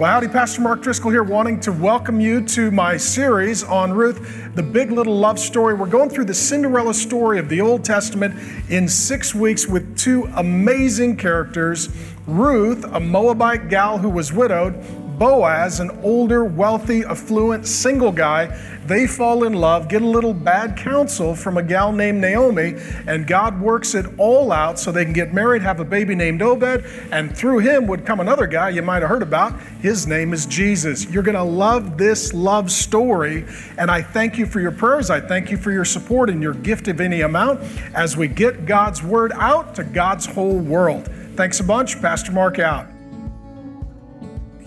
Well, howdy, Pastor Mark Driscoll here, wanting to welcome you to my series on Ruth, the big little love story. We're going through the Cinderella story of the Old Testament in six weeks with two amazing characters Ruth, a Moabite gal who was widowed, Boaz, an older, wealthy, affluent, single guy, they fall in love, get a little bad counsel from a gal named Naomi, and God works it all out so they can get married, have a baby named Obed, and through him would come another guy you might have heard about. His name is Jesus. You're going to love this love story, and I thank you for your prayers. I thank you for your support and your gift of any amount as we get God's word out to God's whole world. Thanks a bunch. Pastor Mark out.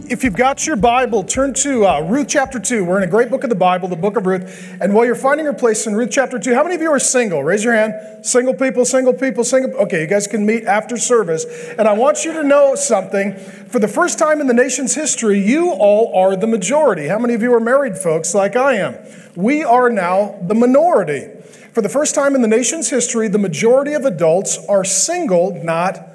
If you've got your Bible, turn to uh, Ruth chapter 2. We're in a great book of the Bible, the book of Ruth. And while you're finding your place in Ruth chapter 2, how many of you are single? Raise your hand. Single people, single people, single. Okay, you guys can meet after service. And I want you to know something. For the first time in the nation's history, you all are the majority. How many of you are married folks like I am? We are now the minority. For the first time in the nation's history, the majority of adults are single, not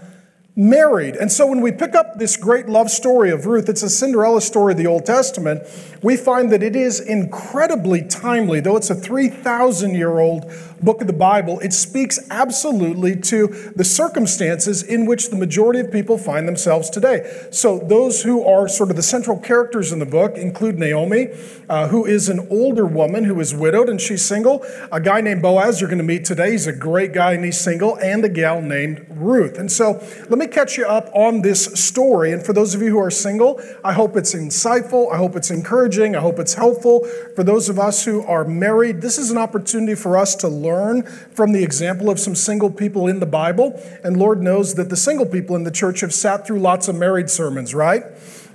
married. And so when we pick up this great love story of Ruth, it's a Cinderella story of the Old Testament, we find that it is incredibly timely. Though it's a 3,000 year old book of the Bible, it speaks absolutely to the circumstances in which the majority of people find themselves today. So, those who are sort of the central characters in the book include Naomi, uh, who is an older woman who is widowed and she's single, a guy named Boaz you're going to meet today, he's a great guy and he's single, and a gal named Ruth. And so, let me catch you up on this story. And for those of you who are single, I hope it's insightful, I hope it's encouraging, I hope it's helpful. For those of us who are married, this is an opportunity for us to learn learn from the example of some single people in the Bible. And Lord knows that the single people in the church have sat through lots of married sermons, right?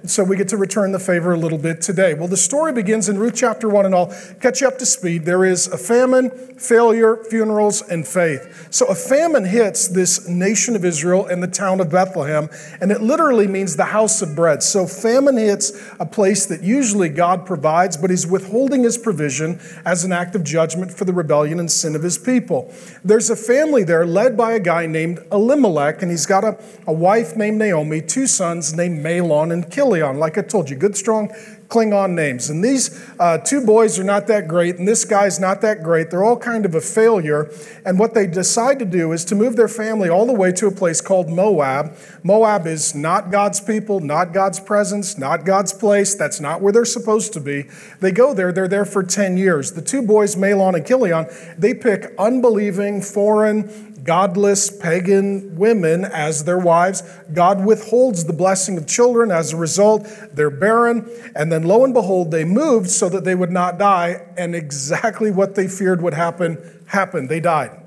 So we get to return the favor a little bit today. Well, the story begins in Ruth chapter 1, and I'll catch you up to speed. There is a famine, failure, funerals, and faith. So a famine hits this nation of Israel and the town of Bethlehem, and it literally means the house of bread. So famine hits a place that usually God provides, but He's withholding His provision as an act of judgment for the rebellion and sin of His people. There's a family there led by a guy named Elimelech, and he's got a, a wife named Naomi, two sons named Mahlon and Like I told you, good, strong Klingon names. And these uh, two boys are not that great, and this guy's not that great. They're all kind of a failure. And what they decide to do is to move their family all the way to a place called Moab. Moab is not God's people, not God's presence, not God's place. That's not where they're supposed to be. They go there, they're there for 10 years. The two boys, Mahlon and Chilion, they pick unbelieving, foreign, godless pagan women as their wives. God withholds the blessing of children. As a result, they're barren. And then lo and behold, they moved so that they would not die. And exactly what they feared would happen happened. They died.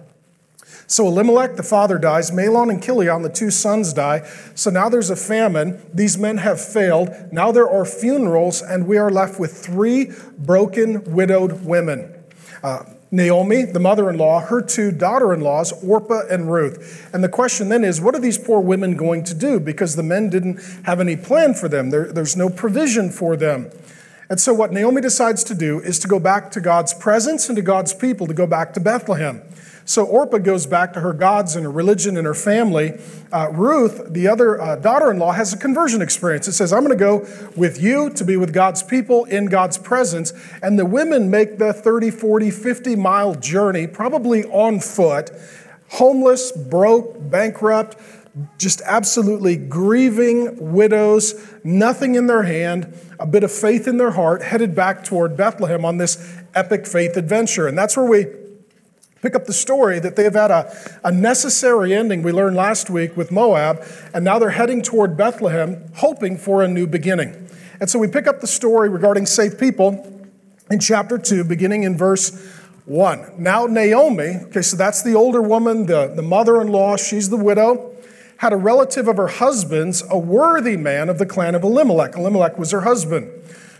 So Elimelech, the father, dies. Mahlon and Chilion, the two sons, die. So now there's a famine. These men have failed. Now there are funerals, and we are left with three broken, widowed women. Uh, Naomi, the mother in law, her two daughter in laws, Orpah and Ruth. And the question then is what are these poor women going to do? Because the men didn't have any plan for them, there, there's no provision for them. And so, what Naomi decides to do is to go back to God's presence and to God's people, to go back to Bethlehem. So Orpah goes back to her gods and her religion and her family. Uh, Ruth, the other uh, daughter in law, has a conversion experience. It says, I'm going to go with you to be with God's people in God's presence. And the women make the 30, 40, 50 mile journey, probably on foot, homeless, broke, bankrupt, just absolutely grieving widows, nothing in their hand, a bit of faith in their heart, headed back toward Bethlehem on this epic faith adventure. And that's where we pick up the story that they've had a, a necessary ending we learned last week with Moab, and now they're heading toward Bethlehem, hoping for a new beginning. And so we pick up the story regarding safe people in chapter 2, beginning in verse 1. Now, Naomi, okay, so that's the older woman, the, the mother in law, she's the widow, had a relative of her husband's, a worthy man of the clan of Elimelech. Elimelech was her husband,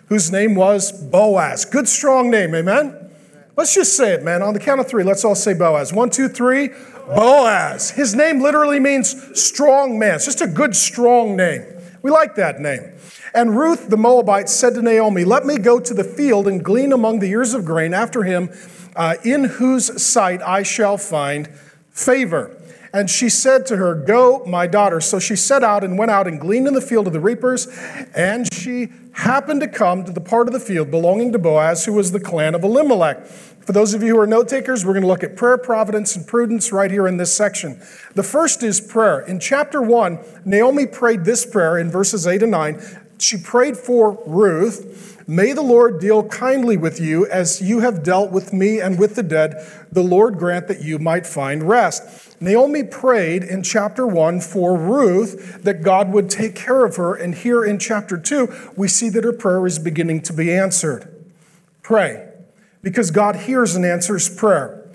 whose name was Boaz. Good, strong name, amen? Let's just say it, man. On the count of three, let's all say Boaz. One, two, three. Boaz. His name literally means strong man. It's just a good, strong name. We like that name. And Ruth the Moabite said to Naomi, Let me go to the field and glean among the ears of grain after him, uh, in whose sight I shall find favor. And she said to her, Go, my daughter. So she set out and went out and gleaned in the field of the reapers. And she happened to come to the part of the field belonging to Boaz, who was the clan of Elimelech. For those of you who are note takers, we're going to look at prayer, providence, and prudence right here in this section. The first is prayer. In chapter 1, Naomi prayed this prayer in verses 8 and 9. She prayed for Ruth. May the Lord deal kindly with you as you have dealt with me and with the dead. The Lord grant that you might find rest. Naomi prayed in chapter 1 for Ruth that God would take care of her. And here in chapter 2, we see that her prayer is beginning to be answered. Pray, because God hears and answers prayer.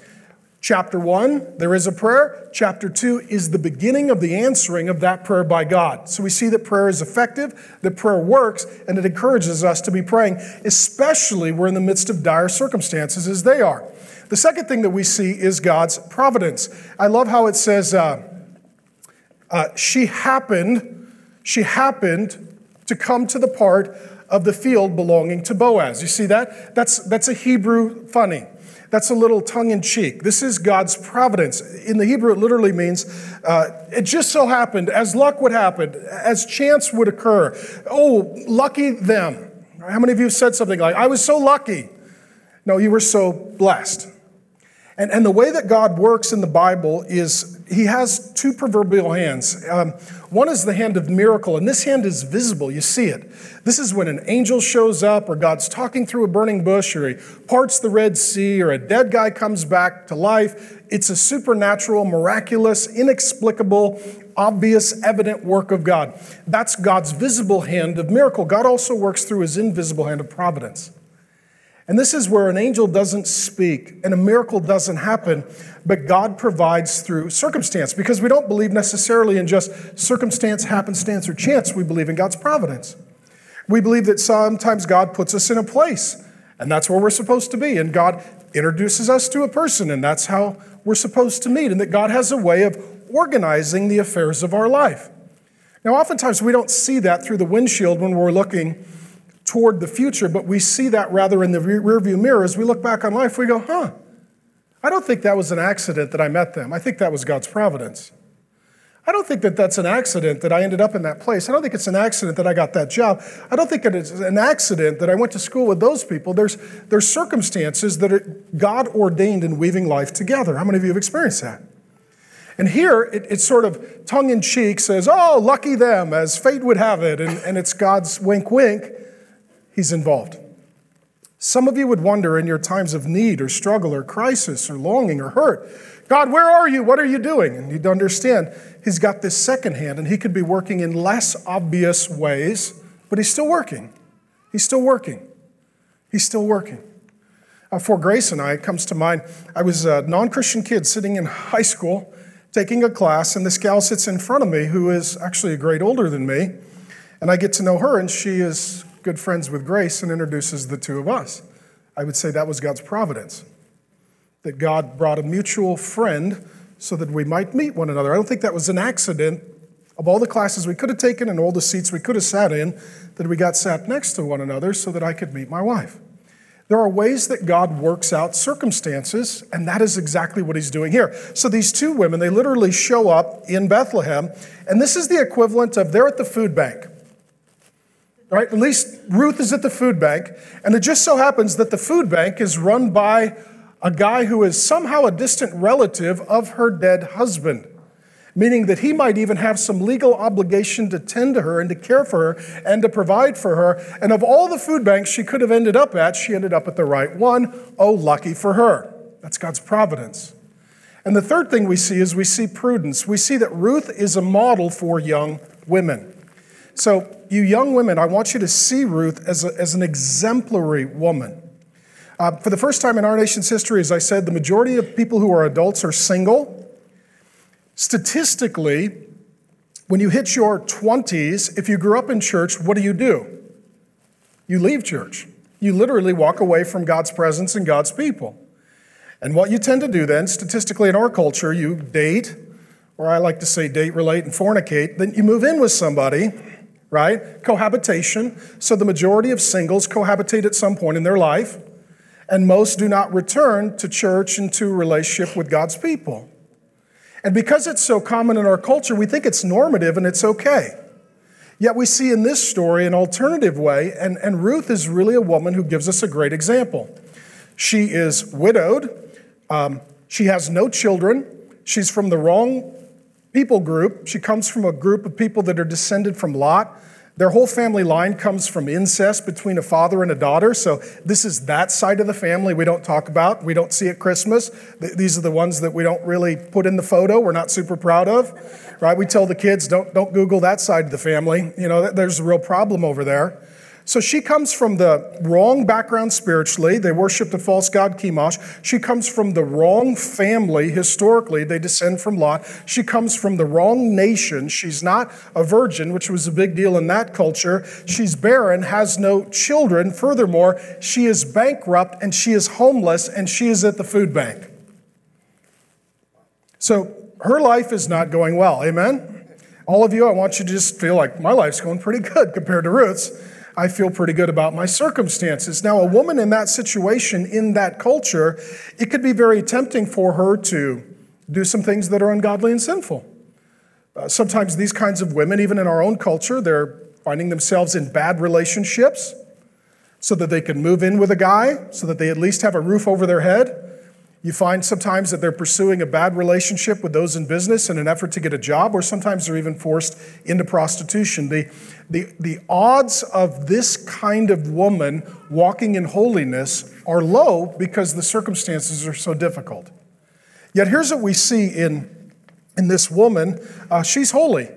Chapter 1, there is a prayer. Chapter 2 is the beginning of the answering of that prayer by God. So we see that prayer is effective, that prayer works, and it encourages us to be praying, especially we're in the midst of dire circumstances as they are. The second thing that we see is God's providence. I love how it says, uh, uh, she happened, she happened to come to the part of the field belonging to Boaz. You see that? That's, that's a Hebrew funny. That's a little tongue in cheek. This is God's providence. In the Hebrew, it literally means uh, it just so happened, as luck would happen, as chance would occur. Oh, lucky them. How many of you have said something like, I was so lucky? No, you were so blessed. And, and the way that God works in the Bible is he has two proverbial hands. Um, one is the hand of miracle, and this hand is visible. You see it. This is when an angel shows up, or God's talking through a burning bush, or he parts the Red Sea, or a dead guy comes back to life. It's a supernatural, miraculous, inexplicable, obvious, evident work of God. That's God's visible hand of miracle. God also works through his invisible hand of providence. And this is where an angel doesn't speak and a miracle doesn't happen, but God provides through circumstance because we don't believe necessarily in just circumstance, happenstance, or chance. We believe in God's providence. We believe that sometimes God puts us in a place and that's where we're supposed to be. And God introduces us to a person and that's how we're supposed to meet. And that God has a way of organizing the affairs of our life. Now, oftentimes we don't see that through the windshield when we're looking toward the future, but we see that rather in the rearview mirror. As we look back on life, we go, huh, I don't think that was an accident that I met them. I think that was God's providence. I don't think that that's an accident that I ended up in that place. I don't think it's an accident that I got that job. I don't think it's an accident that I went to school with those people. There's, there's circumstances that are God ordained in weaving life together. How many of you have experienced that? And here, it, it's sort of tongue in cheek says, oh, lucky them, as fate would have it. And, and it's God's wink wink He's involved. Some of you would wonder in your times of need or struggle or crisis or longing or hurt, God, where are you? What are you doing? And you'd understand He's got this second hand and He could be working in less obvious ways, but He's still working. He's still working. He's still working. Uh, for Grace and I, it comes to mind, I was a non Christian kid sitting in high school taking a class, and this gal sits in front of me who is actually a grade older than me. And I get to know her, and she is good friends with Grace and introduces the two of us. I would say that was God's providence, that God brought a mutual friend so that we might meet one another. I don't think that was an accident. Of all the classes we could have taken and all the seats we could have sat in, that we got sat next to one another so that I could meet my wife. There are ways that God works out circumstances, and that is exactly what he's doing here. So these two women, they literally show up in Bethlehem, and this is the equivalent of they're at the food bank right? At least Ruth is at the food bank, and it just so happens that the food bank is run by a guy who is somehow a distant relative of her dead husband, meaning that he might even have some legal obligation to tend to her and to care for her and to provide for her. And of all the food banks she could have ended up at, she ended up at the right one. Oh, lucky for her. That's God's providence. And the third thing we see is we see prudence. We see that Ruth is a model for young women. So, you young women, I want you to see Ruth as, a, as an exemplary woman. Uh, for the first time in our nation's history, as I said, the majority of people who are adults are single. Statistically, when you hit your 20s, if you grew up in church, what do you do? You leave church. You literally walk away from God's presence and God's people. And what you tend to do then, statistically in our culture, you date, or I like to say date, relate, and fornicate, then you move in with somebody right? Cohabitation. So the majority of singles cohabitate at some point in their life, and most do not return to church and to relationship with God's people. And because it's so common in our culture, we think it's normative and it's okay. Yet we see in this story an alternative way, and, and Ruth is really a woman who gives us a great example. She is widowed, um, she has no children, she's from the wrong people group. She comes from a group of people that are descended from Lot. Their whole family line comes from incest between a father and a daughter. So, this is that side of the family we don't talk about. We don't see at Christmas. These are the ones that we don't really put in the photo, we're not super proud of, right? We tell the kids, don't, don't Google that side of the family. You know, there's a real problem over there. So she comes from the wrong background spiritually. They worship the false god Chemosh. She comes from the wrong family historically. They descend from Lot. She comes from the wrong nation. She's not a virgin, which was a big deal in that culture. She's barren, has no children. Furthermore, she is bankrupt and she is homeless and she is at the food bank. So her life is not going well. Amen? All of you, I want you to just feel like my life's going pretty good compared to Ruth's. I feel pretty good about my circumstances. Now, a woman in that situation, in that culture, it could be very tempting for her to do some things that are ungodly and sinful. Uh, sometimes these kinds of women, even in our own culture, they're finding themselves in bad relationships so that they can move in with a guy, so that they at least have a roof over their head. You find sometimes that they're pursuing a bad relationship with those in business in an effort to get a job, or sometimes they're even forced into prostitution. The, the, the odds of this kind of woman walking in holiness are low because the circumstances are so difficult. Yet here's what we see in, in this woman uh, she's holy.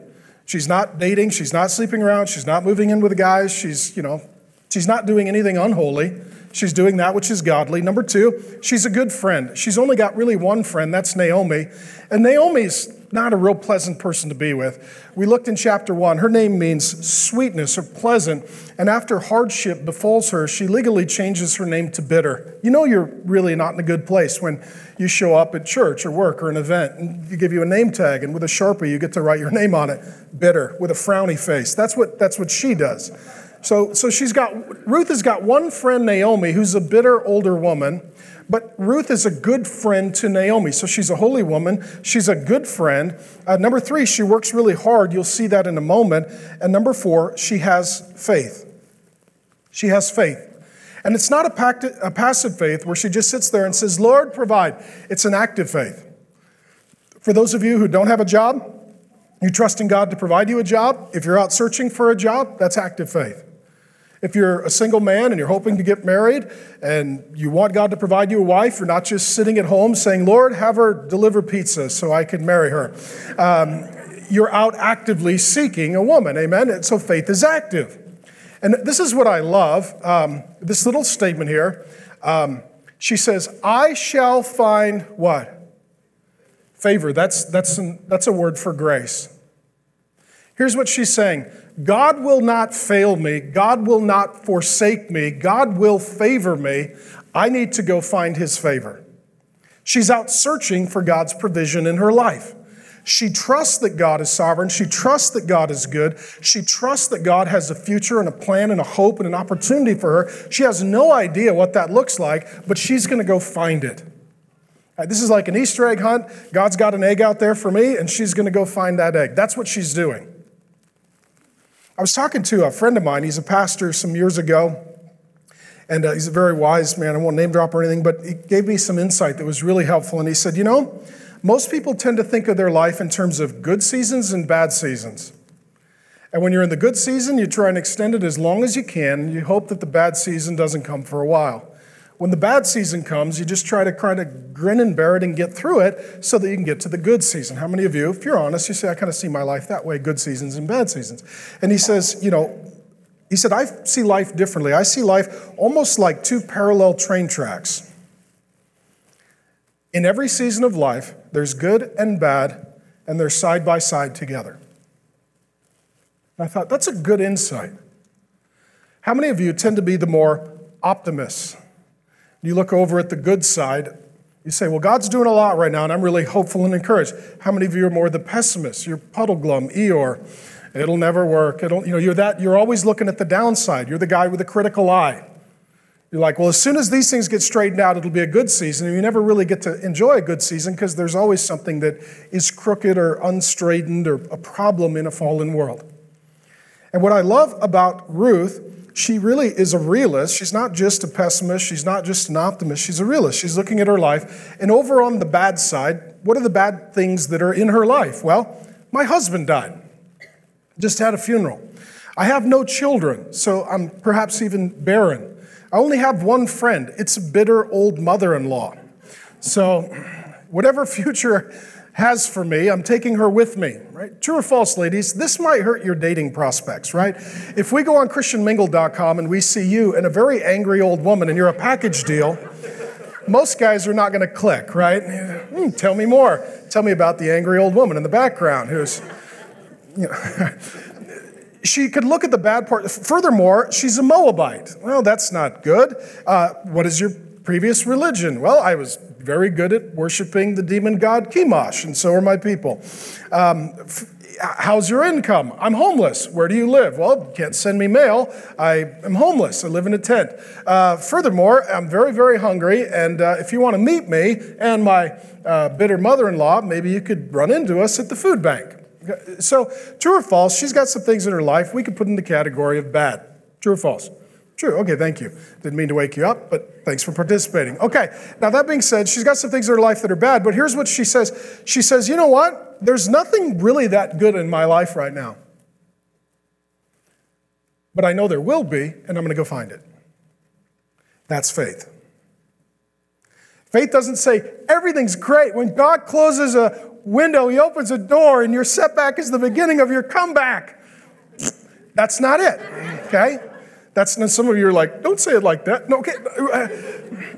She's not dating, she's not sleeping around, she's not moving in with guys, she's, you know, she's not doing anything unholy. She's doing that which is godly. Number two, she's a good friend. She's only got really one friend, that's Naomi. And Naomi's not a real pleasant person to be with. We looked in chapter one. Her name means sweetness or pleasant. And after hardship befalls her, she legally changes her name to bitter. You know, you're really not in a good place when you show up at church or work or an event and you give you a name tag, and with a sharpie, you get to write your name on it bitter with a frowny face. That's what, that's what she does. So, so she's got, Ruth has got one friend, Naomi, who's a bitter older woman, but Ruth is a good friend to Naomi. So she's a holy woman. She's a good friend. Uh, number three, she works really hard. You'll see that in a moment. And number four, she has faith. She has faith. And it's not a, pact- a passive faith where she just sits there and says, Lord, provide. It's an active faith. For those of you who don't have a job, you trust in God to provide you a job. If you're out searching for a job, that's active faith. If you're a single man and you're hoping to get married and you want God to provide you a wife, you're not just sitting at home saying, Lord, have her deliver pizza so I can marry her. Um, you're out actively seeking a woman, amen? And so faith is active. And this is what I love um, this little statement here. Um, she says, I shall find what? Favor. That's, that's, an, that's a word for grace. Here's what she's saying God will not fail me. God will not forsake me. God will favor me. I need to go find his favor. She's out searching for God's provision in her life. She trusts that God is sovereign. She trusts that God is good. She trusts that God has a future and a plan and a hope and an opportunity for her. She has no idea what that looks like, but she's going to go find it. Uh, this is like an Easter egg hunt. God's got an egg out there for me, and she's going to go find that egg. That's what she's doing. I was talking to a friend of mine, he's a pastor some years ago, and uh, he's a very wise man. I won't name drop or anything, but he gave me some insight that was really helpful. And he said, You know, most people tend to think of their life in terms of good seasons and bad seasons. And when you're in the good season, you try and extend it as long as you can. You hope that the bad season doesn't come for a while. When the bad season comes, you just try to kind of grin and bear it and get through it so that you can get to the good season. How many of you, if you're honest, you say, I kind of see my life that way good seasons and bad seasons? And he says, you know, he said, I see life differently. I see life almost like two parallel train tracks. In every season of life, there's good and bad, and they're side by side together. And I thought, that's a good insight. How many of you tend to be the more optimists? You look over at the good side, you say, Well, God's doing a lot right now, and I'm really hopeful and encouraged. How many of you are more the pessimists? You're Puddleglum, Eeyore. It'll never work. It'll, you know, you're that, you're always looking at the downside. You're the guy with a critical eye. You're like, well, as soon as these things get straightened out, it'll be a good season. And you never really get to enjoy a good season because there's always something that is crooked or unstraightened or a problem in a fallen world. And what I love about Ruth, she really is a realist. She's not just a pessimist. She's not just an optimist. She's a realist. She's looking at her life. And over on the bad side, what are the bad things that are in her life? Well, my husband died, just had a funeral. I have no children, so I'm perhaps even barren. I only have one friend. It's a bitter old mother in law. So, whatever future has for me, I'm taking her with me, right? True or false, ladies? This might hurt your dating prospects, right? If we go on ChristianMingle.com and we see you and a very angry old woman and you're a package deal, most guys are not going to click, right? Mm, tell me more. Tell me about the angry old woman in the background who's, you know. she could look at the bad part. Furthermore, she's a Moabite. Well, that's not good. Uh, what is your previous religion? Well, I was very good at worshiping the demon god Chemosh, and so are my people. Um, f- how's your income? I'm homeless. Where do you live? Well, you can't send me mail. I am homeless. I live in a tent. Uh, furthermore, I'm very, very hungry, and uh, if you want to meet me and my uh, bitter mother in law, maybe you could run into us at the food bank. So, true or false, she's got some things in her life we could put in the category of bad. True or false? True. Okay, thank you. Didn't mean to wake you up, but thanks for participating. Okay, now that being said, she's got some things in her life that are bad, but here's what she says She says, You know what? There's nothing really that good in my life right now. But I know there will be, and I'm going to go find it. That's faith. Faith doesn't say everything's great. When God closes a window, he opens a door, and your setback is the beginning of your comeback. That's not it, okay? That's not, some of you are like, don't say it like that. No, okay. Uh,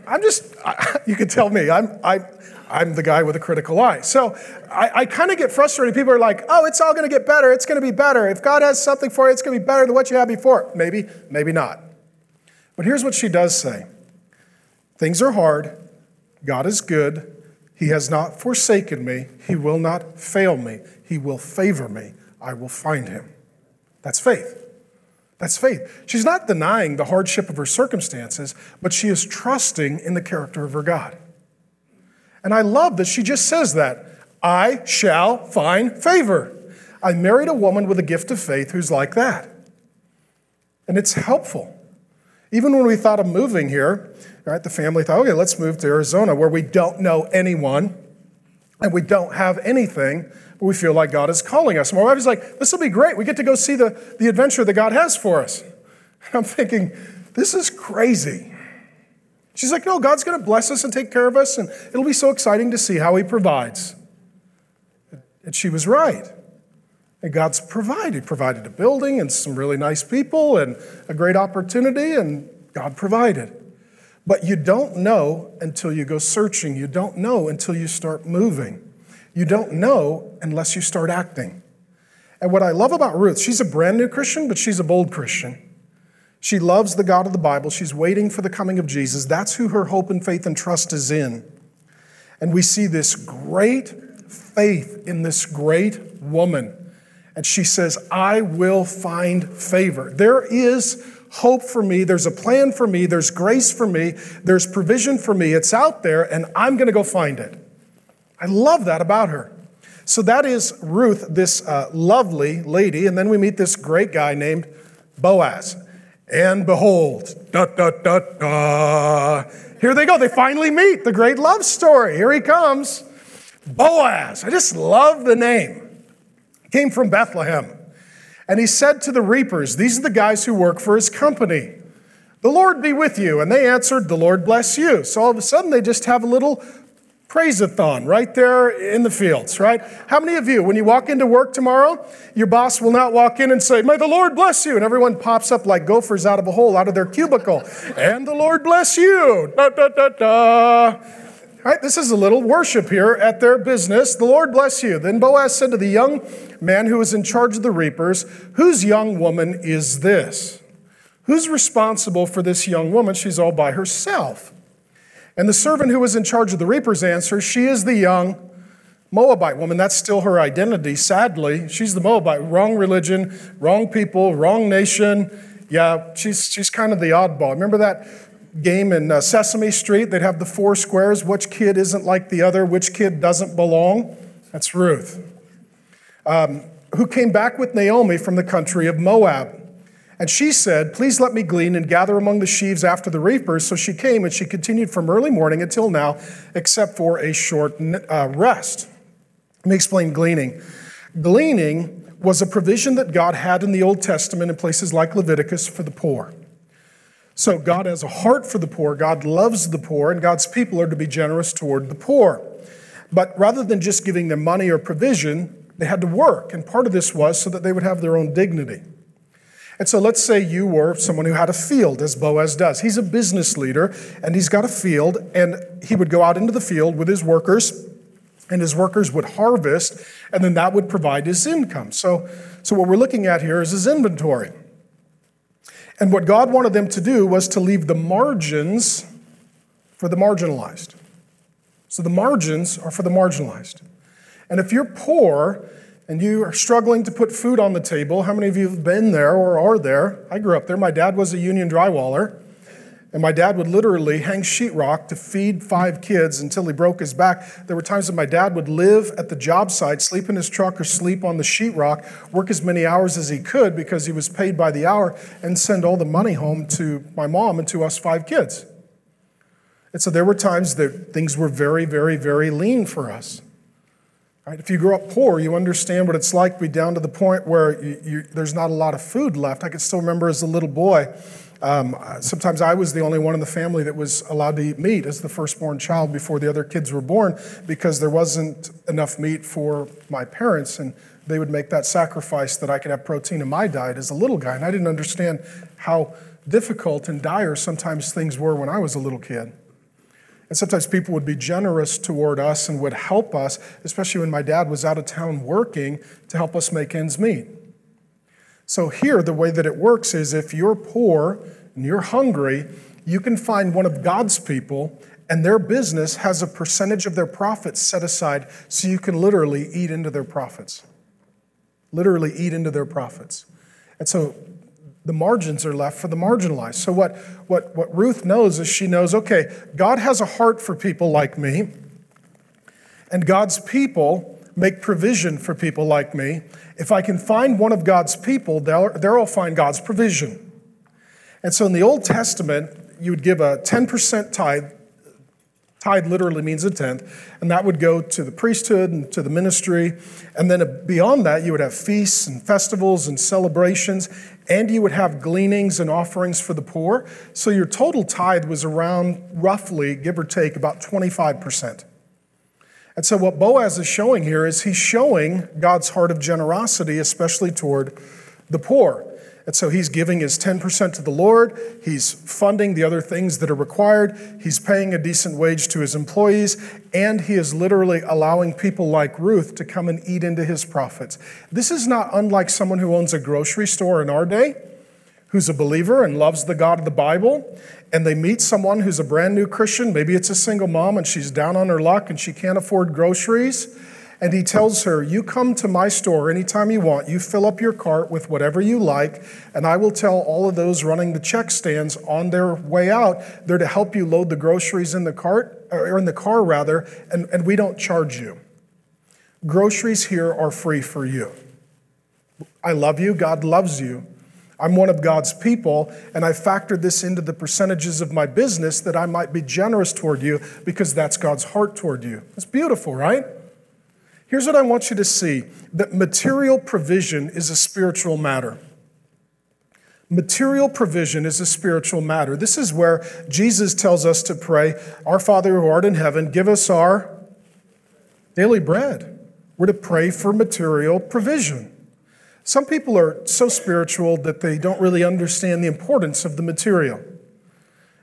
I'm just, I, you can tell me, I'm, I, I'm the guy with a critical eye. So I, I kind of get frustrated. People are like, oh, it's all going to get better. It's going to be better. If God has something for you, it's going to be better than what you had before. Maybe, maybe not. But here's what she does say things are hard. God is good. He has not forsaken me. He will not fail me. He will favor me. I will find him. That's faith. That's faith. She's not denying the hardship of her circumstances, but she is trusting in the character of her God. And I love that she just says that I shall find favor. I married a woman with a gift of faith who's like that. And it's helpful. Even when we thought of moving here, right, the family thought, okay, let's move to Arizona where we don't know anyone and we don't have anything, but we feel like God is calling us. my wife is like, this will be great. We get to go see the, the adventure that God has for us. And I'm thinking, this is crazy. She's like, no, God's going to bless us and take care of us, and it'll be so exciting to see how He provides. And she was right. And God's provided. provided a building and some really nice people and a great opportunity, and God provided. But you don't know until you go searching. You don't know until you start moving. You don't know unless you start acting. And what I love about Ruth, she's a brand new Christian, but she's a bold Christian. She loves the God of the Bible. She's waiting for the coming of Jesus. That's who her hope and faith and trust is in. And we see this great faith in this great woman. And she says, I will find favor. There is hope for me. There's a plan for me. There's grace for me. There's provision for me. It's out there, and I'm going to go find it. I love that about her. So that is Ruth, this uh, lovely lady. And then we meet this great guy named Boaz. And behold, da da da da. Here they go. They finally meet the great love story. Here he comes. Boaz. I just love the name. came from Bethlehem. And he said to the reapers, These are the guys who work for his company. The Lord be with you. And they answered, The Lord bless you. So all of a sudden, they just have a little praise-a-thon right there in the fields, right? How many of you, when you walk into work tomorrow, your boss will not walk in and say, May the Lord bless you. And everyone pops up like gophers out of a hole out of their cubicle. and the Lord bless you. Da, da, da, da. Right? This is a little worship here at their business. The Lord bless you. Then Boaz said to the young man who was in charge of the reapers, Whose young woman is this? Who's responsible for this young woman? She's all by herself. And the servant who was in charge of the reapers answers, She is the young Moabite woman. That's still her identity, sadly. She's the Moabite. Wrong religion, wrong people, wrong nation. Yeah, she's, she's kind of the oddball. Remember that game in uh, Sesame Street. They'd have the four squares. Which kid isn't like the other? Which kid doesn't belong? That's Ruth, um, who came back with Naomi from the country of Moab. And she said, Please let me glean and gather among the sheaves after the reapers. So she came and she continued from early morning until now, except for a short uh, rest. Let me explain gleaning. Gleaning was a provision that God had in the Old Testament in places like Leviticus for the poor. So God has a heart for the poor, God loves the poor, and God's people are to be generous toward the poor. But rather than just giving them money or provision, they had to work. And part of this was so that they would have their own dignity. And so let's say you were someone who had a field, as Boaz does. He's a business leader, and he's got a field, and he would go out into the field with his workers, and his workers would harvest, and then that would provide his income. So, so what we're looking at here is his inventory. And what God wanted them to do was to leave the margins for the marginalized. So the margins are for the marginalized. And if you're poor and you are struggling to put food on the table, how many of you have been there or are there? I grew up there. My dad was a union drywaller. And my dad would literally hang sheetrock to feed five kids until he broke his back. There were times that my dad would live at the job site, sleep in his truck or sleep on the sheetrock, work as many hours as he could because he was paid by the hour, and send all the money home to my mom and to us five kids. And so there were times that things were very, very, very lean for us. Right? If you grew up poor, you understand what it's like to be down to the point where you, you, there's not a lot of food left. I can still remember as a little boy, um, sometimes I was the only one in the family that was allowed to eat meat as the firstborn child before the other kids were born because there wasn't enough meat for my parents, and they would make that sacrifice that I could have protein in my diet as a little guy. And I didn't understand how difficult and dire sometimes things were when I was a little kid. And sometimes people would be generous toward us and would help us, especially when my dad was out of town working to help us make ends meet. So, here, the way that it works is if you're poor and you're hungry, you can find one of God's people, and their business has a percentage of their profits set aside so you can literally eat into their profits. Literally eat into their profits. And so the margins are left for the marginalized. So, what, what, what Ruth knows is she knows okay, God has a heart for people like me, and God's people make provision for people like me. If I can find one of God's people, there, there I'll find God's provision. And so in the Old Testament, you would give a 10% tithe. Tithe literally means a tenth, and that would go to the priesthood and to the ministry. And then beyond that, you would have feasts and festivals and celebrations, and you would have gleanings and offerings for the poor. So your total tithe was around roughly, give or take, about 25%. And so, what Boaz is showing here is he's showing God's heart of generosity, especially toward the poor. And so he's giving his 10% to the Lord. He's funding the other things that are required. He's paying a decent wage to his employees. And he is literally allowing people like Ruth to come and eat into his profits. This is not unlike someone who owns a grocery store in our day who's a believer and loves the God of the Bible, and they meet someone who's a brand new Christian. Maybe it's a single mom and she's down on her luck and she can't afford groceries. And he tells her, You come to my store anytime you want. You fill up your cart with whatever you like, and I will tell all of those running the check stands on their way out, they're to help you load the groceries in the cart, or in the car rather, and, and we don't charge you. Groceries here are free for you. I love you, God loves you. I'm one of God's people, and I factored this into the percentages of my business that I might be generous toward you because that's God's heart toward you. It's beautiful, right? Here's what I want you to see that material provision is a spiritual matter. Material provision is a spiritual matter. This is where Jesus tells us to pray, Our Father who art in heaven, give us our daily bread. We're to pray for material provision. Some people are so spiritual that they don't really understand the importance of the material.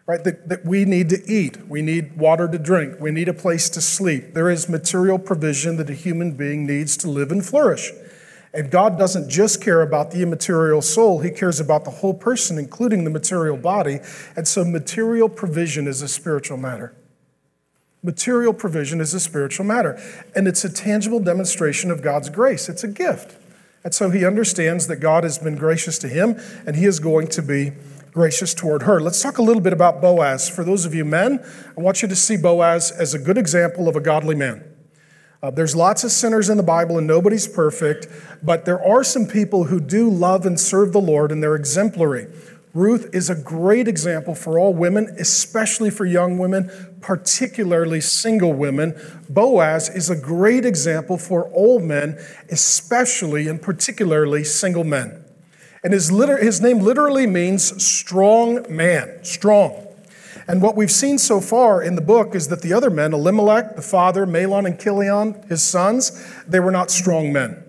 Right? That, that we need to eat, we need water to drink, we need a place to sleep. There is material provision that a human being needs to live and flourish. And God doesn't just care about the immaterial soul, He cares about the whole person, including the material body. And so, material provision is a spiritual matter. Material provision is a spiritual matter. And it's a tangible demonstration of God's grace, it's a gift. And so he understands that God has been gracious to him and he is going to be gracious toward her. Let's talk a little bit about Boaz. For those of you men, I want you to see Boaz as a good example of a godly man. Uh, there's lots of sinners in the Bible and nobody's perfect, but there are some people who do love and serve the Lord and they're exemplary. Ruth is a great example for all women, especially for young women, particularly single women. Boaz is a great example for old men, especially and particularly single men. And his, liter- his name literally means strong man, strong. And what we've seen so far in the book is that the other men, Elimelech, the father, Mahlon, and Chilion, his sons, they were not strong men.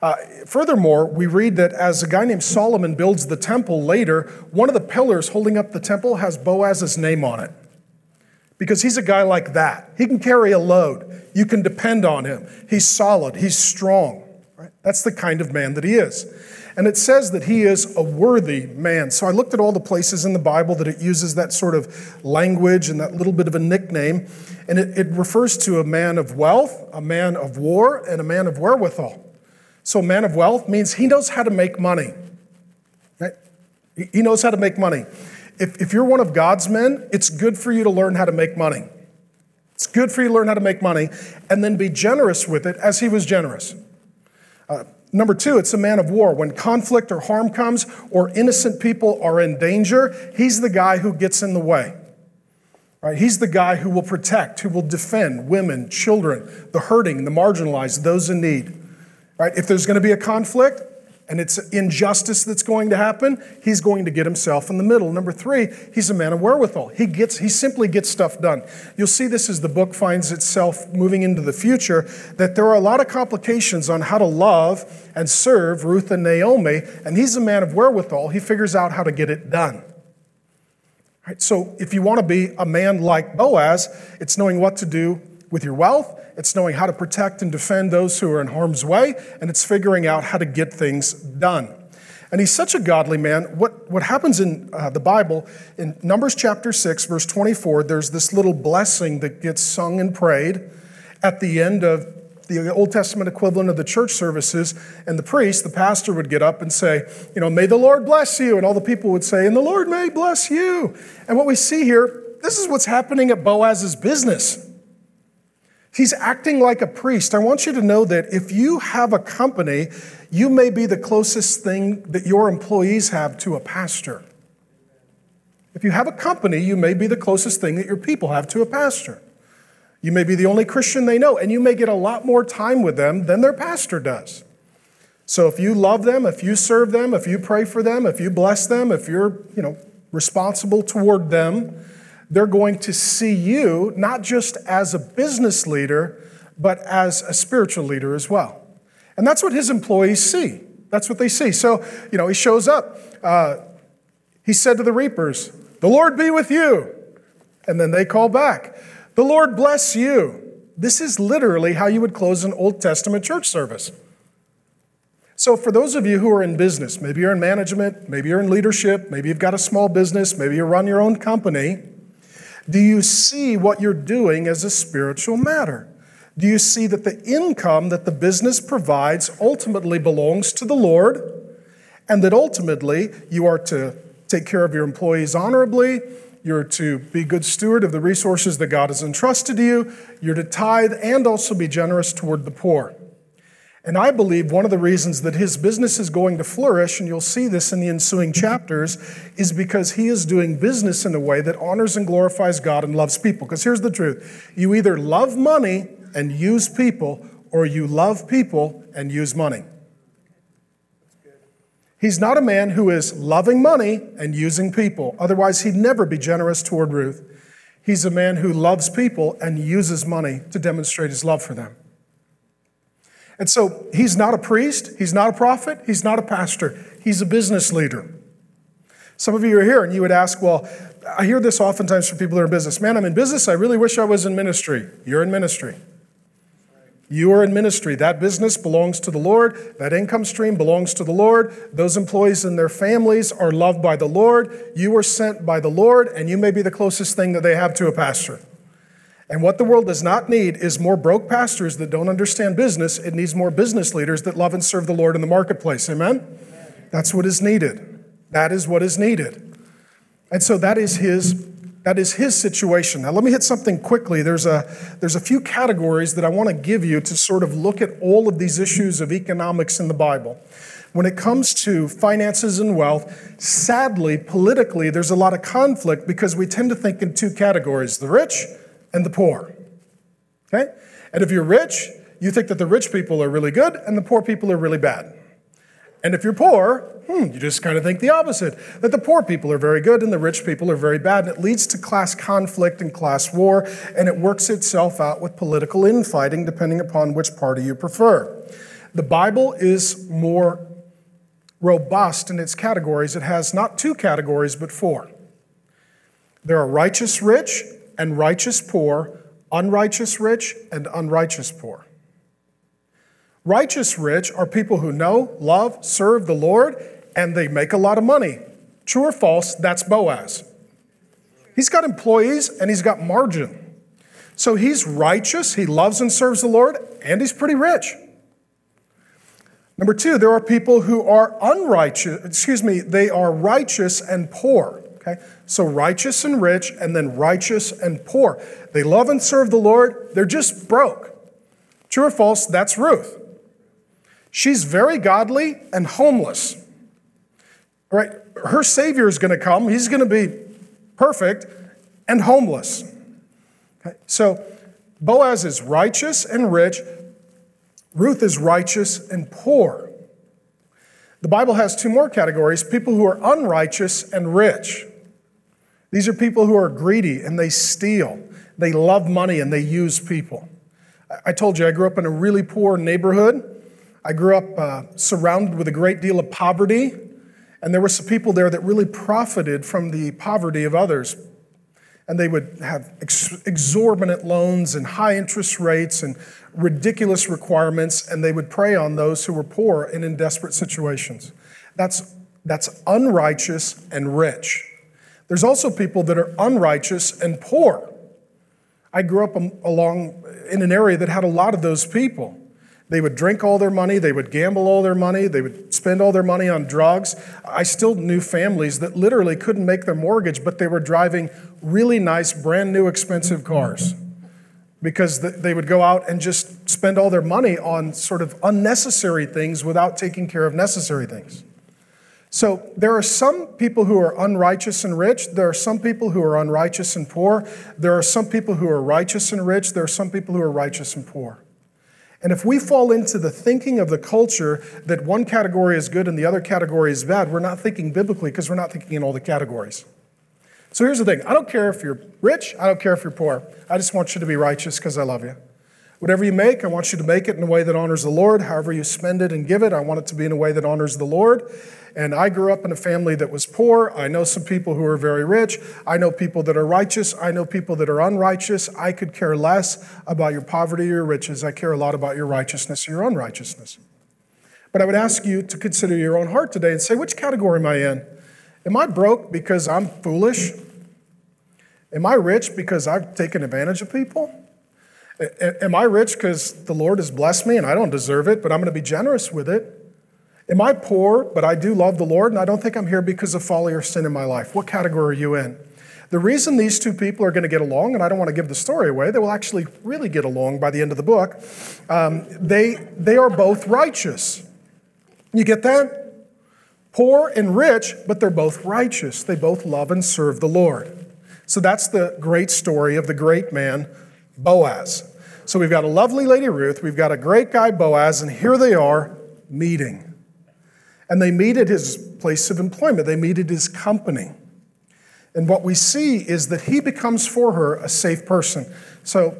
Uh, furthermore, we read that as a guy named Solomon builds the temple later, one of the pillars holding up the temple has Boaz's name on it. Because he's a guy like that. He can carry a load. You can depend on him. He's solid. He's strong. Right? That's the kind of man that he is. And it says that he is a worthy man. So I looked at all the places in the Bible that it uses that sort of language and that little bit of a nickname. And it, it refers to a man of wealth, a man of war, and a man of wherewithal. So, man of wealth means he knows how to make money. Right? He knows how to make money. If, if you're one of God's men, it's good for you to learn how to make money. It's good for you to learn how to make money and then be generous with it as he was generous. Uh, Number two, it's a man of war. When conflict or harm comes or innocent people are in danger, he's the guy who gets in the way. Right? He's the guy who will protect, who will defend women, children, the hurting, the marginalized, those in need. Right? If there's going to be a conflict, and it's injustice that's going to happen, he's going to get himself in the middle. Number three, he's a man of wherewithal. He gets, he simply gets stuff done. You'll see this as the book finds itself moving into the future, that there are a lot of complications on how to love and serve Ruth and Naomi, and he's a man of wherewithal. He figures out how to get it done. Right, so if you want to be a man like Boaz, it's knowing what to do with your wealth it's knowing how to protect and defend those who are in harm's way, and it's figuring out how to get things done. And he's such a godly man. What, what happens in uh, the Bible, in Numbers chapter 6, verse 24, there's this little blessing that gets sung and prayed at the end of the Old Testament equivalent of the church services, and the priest, the pastor, would get up and say, You know, may the Lord bless you. And all the people would say, And the Lord may bless you. And what we see here, this is what's happening at Boaz's business. He's acting like a priest. I want you to know that if you have a company, you may be the closest thing that your employees have to a pastor. If you have a company, you may be the closest thing that your people have to a pastor. You may be the only Christian they know, and you may get a lot more time with them than their pastor does. So if you love them, if you serve them, if you pray for them, if you bless them, if you're, you know, responsible toward them, they're going to see you not just as a business leader, but as a spiritual leader as well. And that's what his employees see. That's what they see. So, you know, he shows up. Uh, he said to the reapers, The Lord be with you. And then they call back, The Lord bless you. This is literally how you would close an Old Testament church service. So, for those of you who are in business, maybe you're in management, maybe you're in leadership, maybe you've got a small business, maybe you run your own company, do you see what you're doing as a spiritual matter? Do you see that the income that the business provides ultimately belongs to the Lord and that ultimately you are to take care of your employees honorably? You're to be good steward of the resources that God has entrusted to you. You're to tithe and also be generous toward the poor. And I believe one of the reasons that his business is going to flourish, and you'll see this in the ensuing chapters, is because he is doing business in a way that honors and glorifies God and loves people. Because here's the truth you either love money and use people, or you love people and use money. He's not a man who is loving money and using people. Otherwise, he'd never be generous toward Ruth. He's a man who loves people and uses money to demonstrate his love for them. And so he's not a priest, he's not a prophet, he's not a pastor, he's a business leader. Some of you are here and you would ask, well, I hear this oftentimes from people who are in business. Man, I'm in business. I really wish I was in ministry. You're in ministry. You are in ministry. That business belongs to the Lord. That income stream belongs to the Lord. Those employees and their families are loved by the Lord. You are sent by the Lord, and you may be the closest thing that they have to a pastor. And what the world does not need is more broke pastors that don't understand business. It needs more business leaders that love and serve the Lord in the marketplace. Amen? Amen. That's what is needed. That is what is needed. And so that is his that is his situation. Now, let me hit something quickly. There's a, there's a few categories that I want to give you to sort of look at all of these issues of economics in the Bible. When it comes to finances and wealth, sadly, politically, there's a lot of conflict because we tend to think in two categories the rich and the poor. Okay? And if you're rich, you think that the rich people are really good and the poor people are really bad. And if you're poor, hmm, you just kind of think the opposite that the poor people are very good and the rich people are very bad. And it leads to class conflict and class war, and it works itself out with political infighting depending upon which party you prefer. The Bible is more robust in its categories. It has not two categories, but four. There are righteous rich and righteous poor, unrighteous rich and unrighteous poor. Righteous rich are people who know, love, serve the Lord, and they make a lot of money. True or false, that's Boaz. He's got employees and he's got margin. So he's righteous, he loves and serves the Lord, and he's pretty rich. Number two, there are people who are unrighteous, excuse me, they are righteous and poor. Okay? So righteous and rich, and then righteous and poor. They love and serve the Lord, they're just broke. True or false, that's Ruth. She's very godly and homeless. Right? Her Savior is going to come. He's going to be perfect and homeless. Okay? So Boaz is righteous and rich. Ruth is righteous and poor. The Bible has two more categories people who are unrighteous and rich. These are people who are greedy and they steal. They love money and they use people. I told you I grew up in a really poor neighborhood. I grew up uh, surrounded with a great deal of poverty, and there were some people there that really profited from the poverty of others. And they would have ex- exorbitant loans and high interest rates and ridiculous requirements, and they would prey on those who were poor and in desperate situations. That's, that's unrighteous and rich. There's also people that are unrighteous and poor. I grew up along in an area that had a lot of those people. They would drink all their money, they would gamble all their money, they would spend all their money on drugs. I still knew families that literally couldn't make their mortgage, but they were driving really nice, brand new, expensive cars because they would go out and just spend all their money on sort of unnecessary things without taking care of necessary things. So there are some people who are unrighteous and rich. There are some people who are unrighteous and poor. There are some people who are righteous and rich. There are some people who are righteous and poor. And if we fall into the thinking of the culture that one category is good and the other category is bad, we're not thinking biblically because we're not thinking in all the categories. So here's the thing I don't care if you're rich, I don't care if you're poor. I just want you to be righteous because I love you. Whatever you make, I want you to make it in a way that honors the Lord. However, you spend it and give it, I want it to be in a way that honors the Lord. And I grew up in a family that was poor. I know some people who are very rich. I know people that are righteous. I know people that are unrighteous. I could care less about your poverty or your riches. I care a lot about your righteousness or your unrighteousness. But I would ask you to consider your own heart today and say, which category am I in? Am I broke because I'm foolish? Am I rich because I've taken advantage of people? Am I rich because the Lord has blessed me and I don't deserve it, but I'm going to be generous with it? Am I poor, but I do love the Lord, and I don't think I'm here because of folly or sin in my life? What category are you in? The reason these two people are going to get along, and I don't want to give the story away, they will actually really get along by the end of the book. Um, they, they are both righteous. You get that? Poor and rich, but they're both righteous. They both love and serve the Lord. So that's the great story of the great man, Boaz. So we've got a lovely lady, Ruth, we've got a great guy, Boaz, and here they are meeting. And they meet at his place of employment, they meet at his company. And what we see is that he becomes for her a safe person. So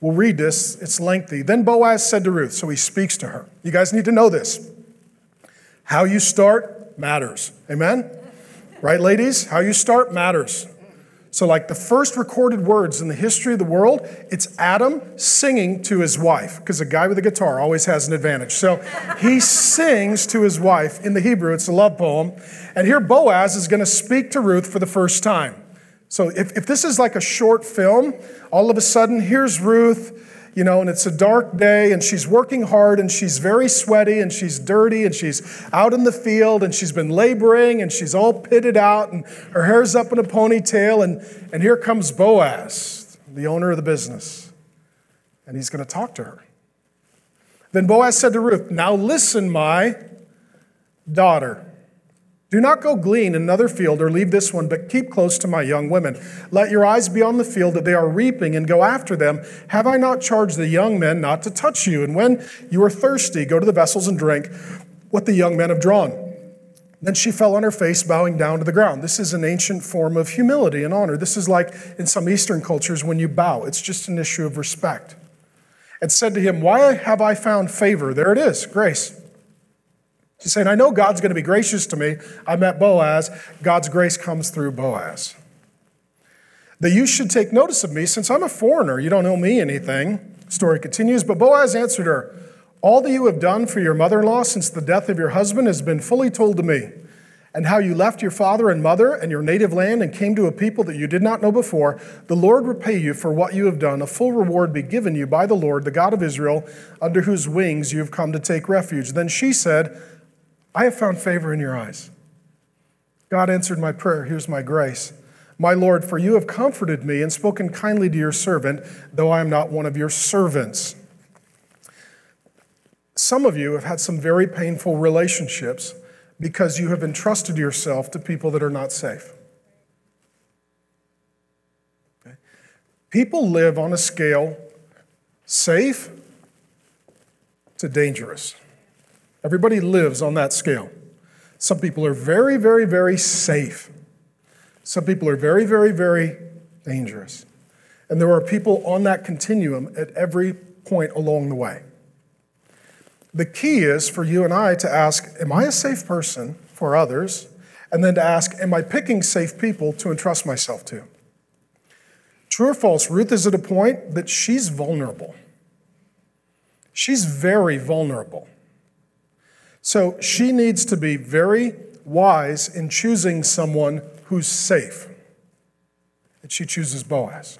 we'll read this, it's lengthy. Then Boaz said to Ruth, so he speaks to her. You guys need to know this. How you start matters. Amen? Right, ladies? How you start matters. So, like the first recorded words in the history of the world, it's Adam singing to his wife, because a guy with a guitar always has an advantage. So, he sings to his wife in the Hebrew, it's a love poem. And here Boaz is going to speak to Ruth for the first time. So, if, if this is like a short film, all of a sudden, here's Ruth. You know, and it's a dark day, and she's working hard, and she's very sweaty, and she's dirty, and she's out in the field, and she's been laboring, and she's all pitted out, and her hair's up in a ponytail, and, and here comes Boaz, the owner of the business, and he's going to talk to her. Then Boaz said to Ruth, Now listen, my daughter. Do not go glean another field or leave this one, but keep close to my young women. Let your eyes be on the field that they are reaping and go after them. Have I not charged the young men not to touch you? And when you are thirsty, go to the vessels and drink what the young men have drawn. Then she fell on her face, bowing down to the ground. This is an ancient form of humility and honor. This is like in some Eastern cultures when you bow, it's just an issue of respect. And said to him, Why have I found favor? There it is, grace She's saying, I know God's going to be gracious to me. I met Boaz. God's grace comes through Boaz. That you should take notice of me since I'm a foreigner. You don't owe me anything. Story continues. But Boaz answered her, All that you have done for your mother in law since the death of your husband has been fully told to me. And how you left your father and mother and your native land and came to a people that you did not know before, the Lord repay you for what you have done. A full reward be given you by the Lord, the God of Israel, under whose wings you have come to take refuge. Then she said, I have found favor in your eyes. God answered my prayer. Here's my grace. My Lord, for you have comforted me and spoken kindly to your servant, though I am not one of your servants. Some of you have had some very painful relationships because you have entrusted yourself to people that are not safe. Okay? People live on a scale safe to dangerous. Everybody lives on that scale. Some people are very, very, very safe. Some people are very, very, very dangerous. And there are people on that continuum at every point along the way. The key is for you and I to ask Am I a safe person for others? And then to ask Am I picking safe people to entrust myself to? True or false, Ruth is at a point that she's vulnerable. She's very vulnerable. So she needs to be very wise in choosing someone who's safe. And she chooses Boaz.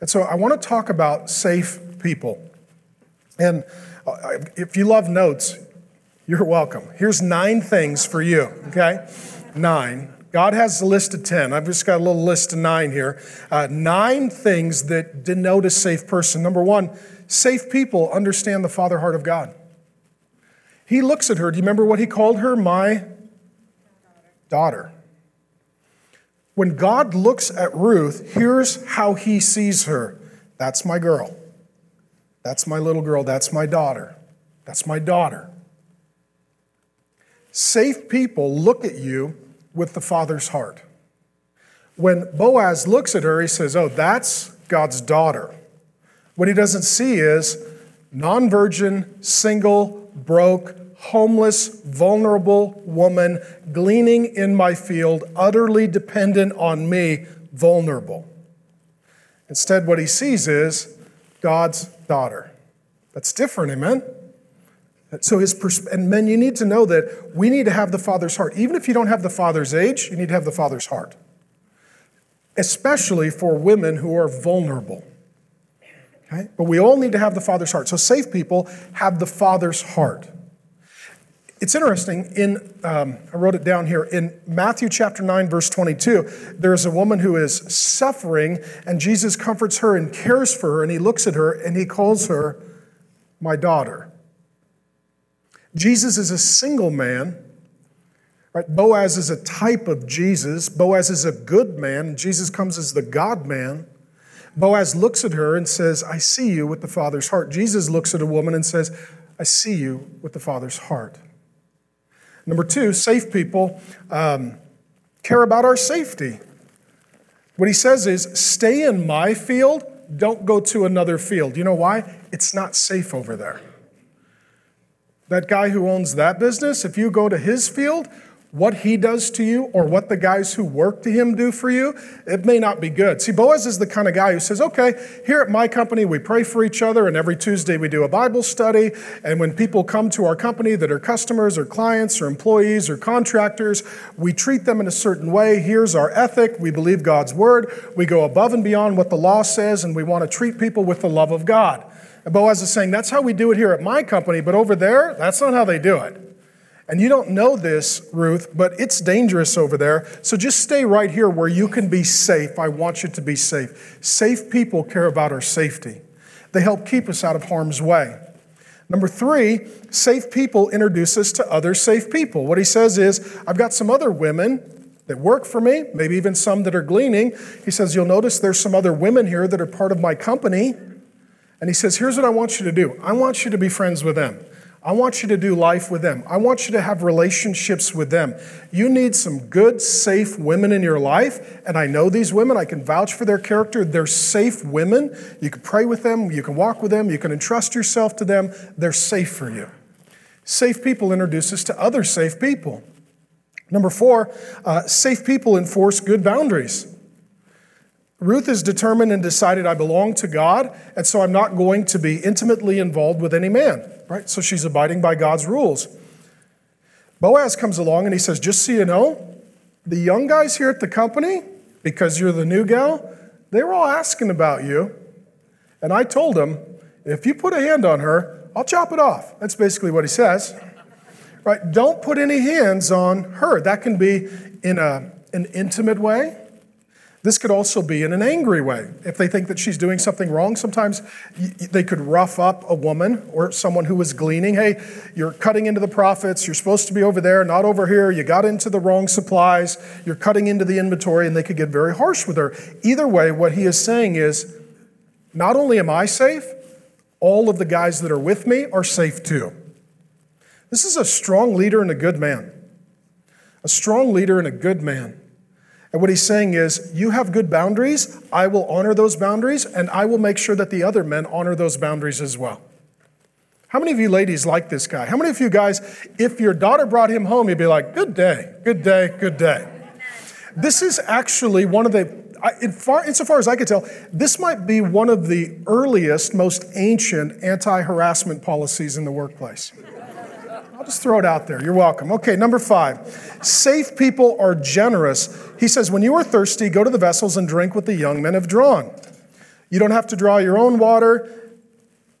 And so I want to talk about safe people. And uh, if you love notes, you're welcome. Here's nine things for you, okay? Nine. God has a list of 10. I've just got a little list of nine here. Uh, nine things that denote a safe person. Number one, safe people understand the father heart of God. He looks at her. Do you remember what he called her? My daughter. When God looks at Ruth, here's how he sees her that's my girl. That's my little girl. That's my daughter. That's my daughter. Safe people look at you with the Father's heart. When Boaz looks at her, he says, Oh, that's God's daughter. What he doesn't see is non virgin, single, broke, homeless, vulnerable woman gleaning in my field, utterly dependent on me, vulnerable. Instead, what he sees is God's daughter. That's different, amen? So his pers- and men, you need to know that we need to have the Father's heart. Even if you don't have the Father's age, you need to have the Father's heart. Especially for women who are vulnerable. Okay? But we all need to have the Father's heart. So safe people have the Father's heart. It's interesting, in, um, I wrote it down here, in Matthew chapter 9, verse 22, there's a woman who is suffering, and Jesus comforts her and cares for her, and he looks at her and he calls her my daughter. Jesus is a single man. Right? Boaz is a type of Jesus. Boaz is a good man. Jesus comes as the God man. Boaz looks at her and says, I see you with the Father's heart. Jesus looks at a woman and says, I see you with the Father's heart. Number two, safe people um, care about our safety. What he says is stay in my field, don't go to another field. You know why? It's not safe over there. That guy who owns that business, if you go to his field, what he does to you or what the guys who work to him do for you, it may not be good. See, Boaz is the kind of guy who says, okay, here at my company, we pray for each other, and every Tuesday we do a Bible study. And when people come to our company that are customers or clients or employees or contractors, we treat them in a certain way. Here's our ethic. We believe God's word. We go above and beyond what the law says, and we want to treat people with the love of God. And Boaz is saying, that's how we do it here at my company, but over there, that's not how they do it. And you don't know this, Ruth, but it's dangerous over there. So just stay right here where you can be safe. I want you to be safe. Safe people care about our safety, they help keep us out of harm's way. Number three, safe people introduce us to other safe people. What he says is, I've got some other women that work for me, maybe even some that are gleaning. He says, You'll notice there's some other women here that are part of my company. And he says, Here's what I want you to do I want you to be friends with them. I want you to do life with them. I want you to have relationships with them. You need some good, safe women in your life. And I know these women. I can vouch for their character. They're safe women. You can pray with them. You can walk with them. You can entrust yourself to them. They're safe for you. Safe people introduce us to other safe people. Number four, uh, safe people enforce good boundaries. Ruth is determined and decided, I belong to God, and so I'm not going to be intimately involved with any man, right? So she's abiding by God's rules. Boaz comes along and he says, Just so you know, the young guys here at the company, because you're the new gal, they were all asking about you. And I told them, if you put a hand on her, I'll chop it off. That's basically what he says. Right? Don't put any hands on her. That can be in a, an intimate way this could also be in an angry way. If they think that she's doing something wrong, sometimes they could rough up a woman or someone who was gleaning. Hey, you're cutting into the profits. You're supposed to be over there, not over here. You got into the wrong supplies. You're cutting into the inventory, and they could get very harsh with her. Either way, what he is saying is not only am I safe, all of the guys that are with me are safe too. This is a strong leader and a good man. A strong leader and a good man. And what he's saying is, you have good boundaries, I will honor those boundaries, and I will make sure that the other men honor those boundaries as well. How many of you ladies like this guy? How many of you guys, if your daughter brought him home, you'd be like, good day, good day, good day? This is actually one of the, in far, insofar as I could tell, this might be one of the earliest, most ancient anti harassment policies in the workplace. I'll just throw it out there. You're welcome. Okay, number five. Safe people are generous. He says, When you are thirsty, go to the vessels and drink what the young men have drawn. You don't have to draw your own water.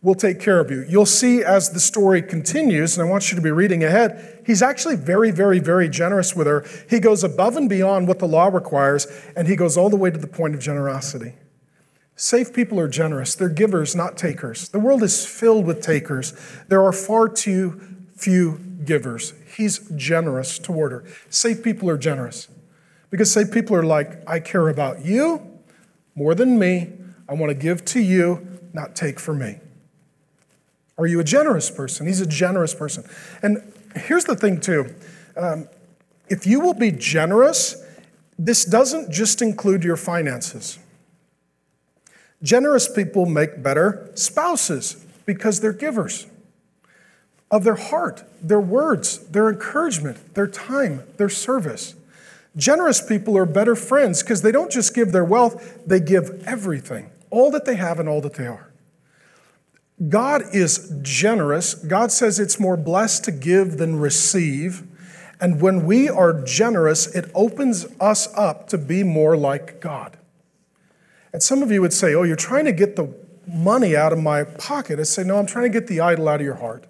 We'll take care of you. You'll see as the story continues, and I want you to be reading ahead, he's actually very, very, very generous with her. He goes above and beyond what the law requires, and he goes all the way to the point of generosity. Safe people are generous. They're givers, not takers. The world is filled with takers. There are far too few givers. He's generous toward her. Safe people are generous because safe people are like, I care about you more than me. I want to give to you, not take for me. Are you a generous person? He's a generous person. And here's the thing, too um, if you will be generous, this doesn't just include your finances. Generous people make better spouses because they're givers of their heart, their words, their encouragement, their time, their service. Generous people are better friends because they don't just give their wealth, they give everything, all that they have and all that they are. God is generous. God says it's more blessed to give than receive. And when we are generous, it opens us up to be more like God. And some of you would say, Oh, you're trying to get the money out of my pocket. I say, No, I'm trying to get the idol out of your heart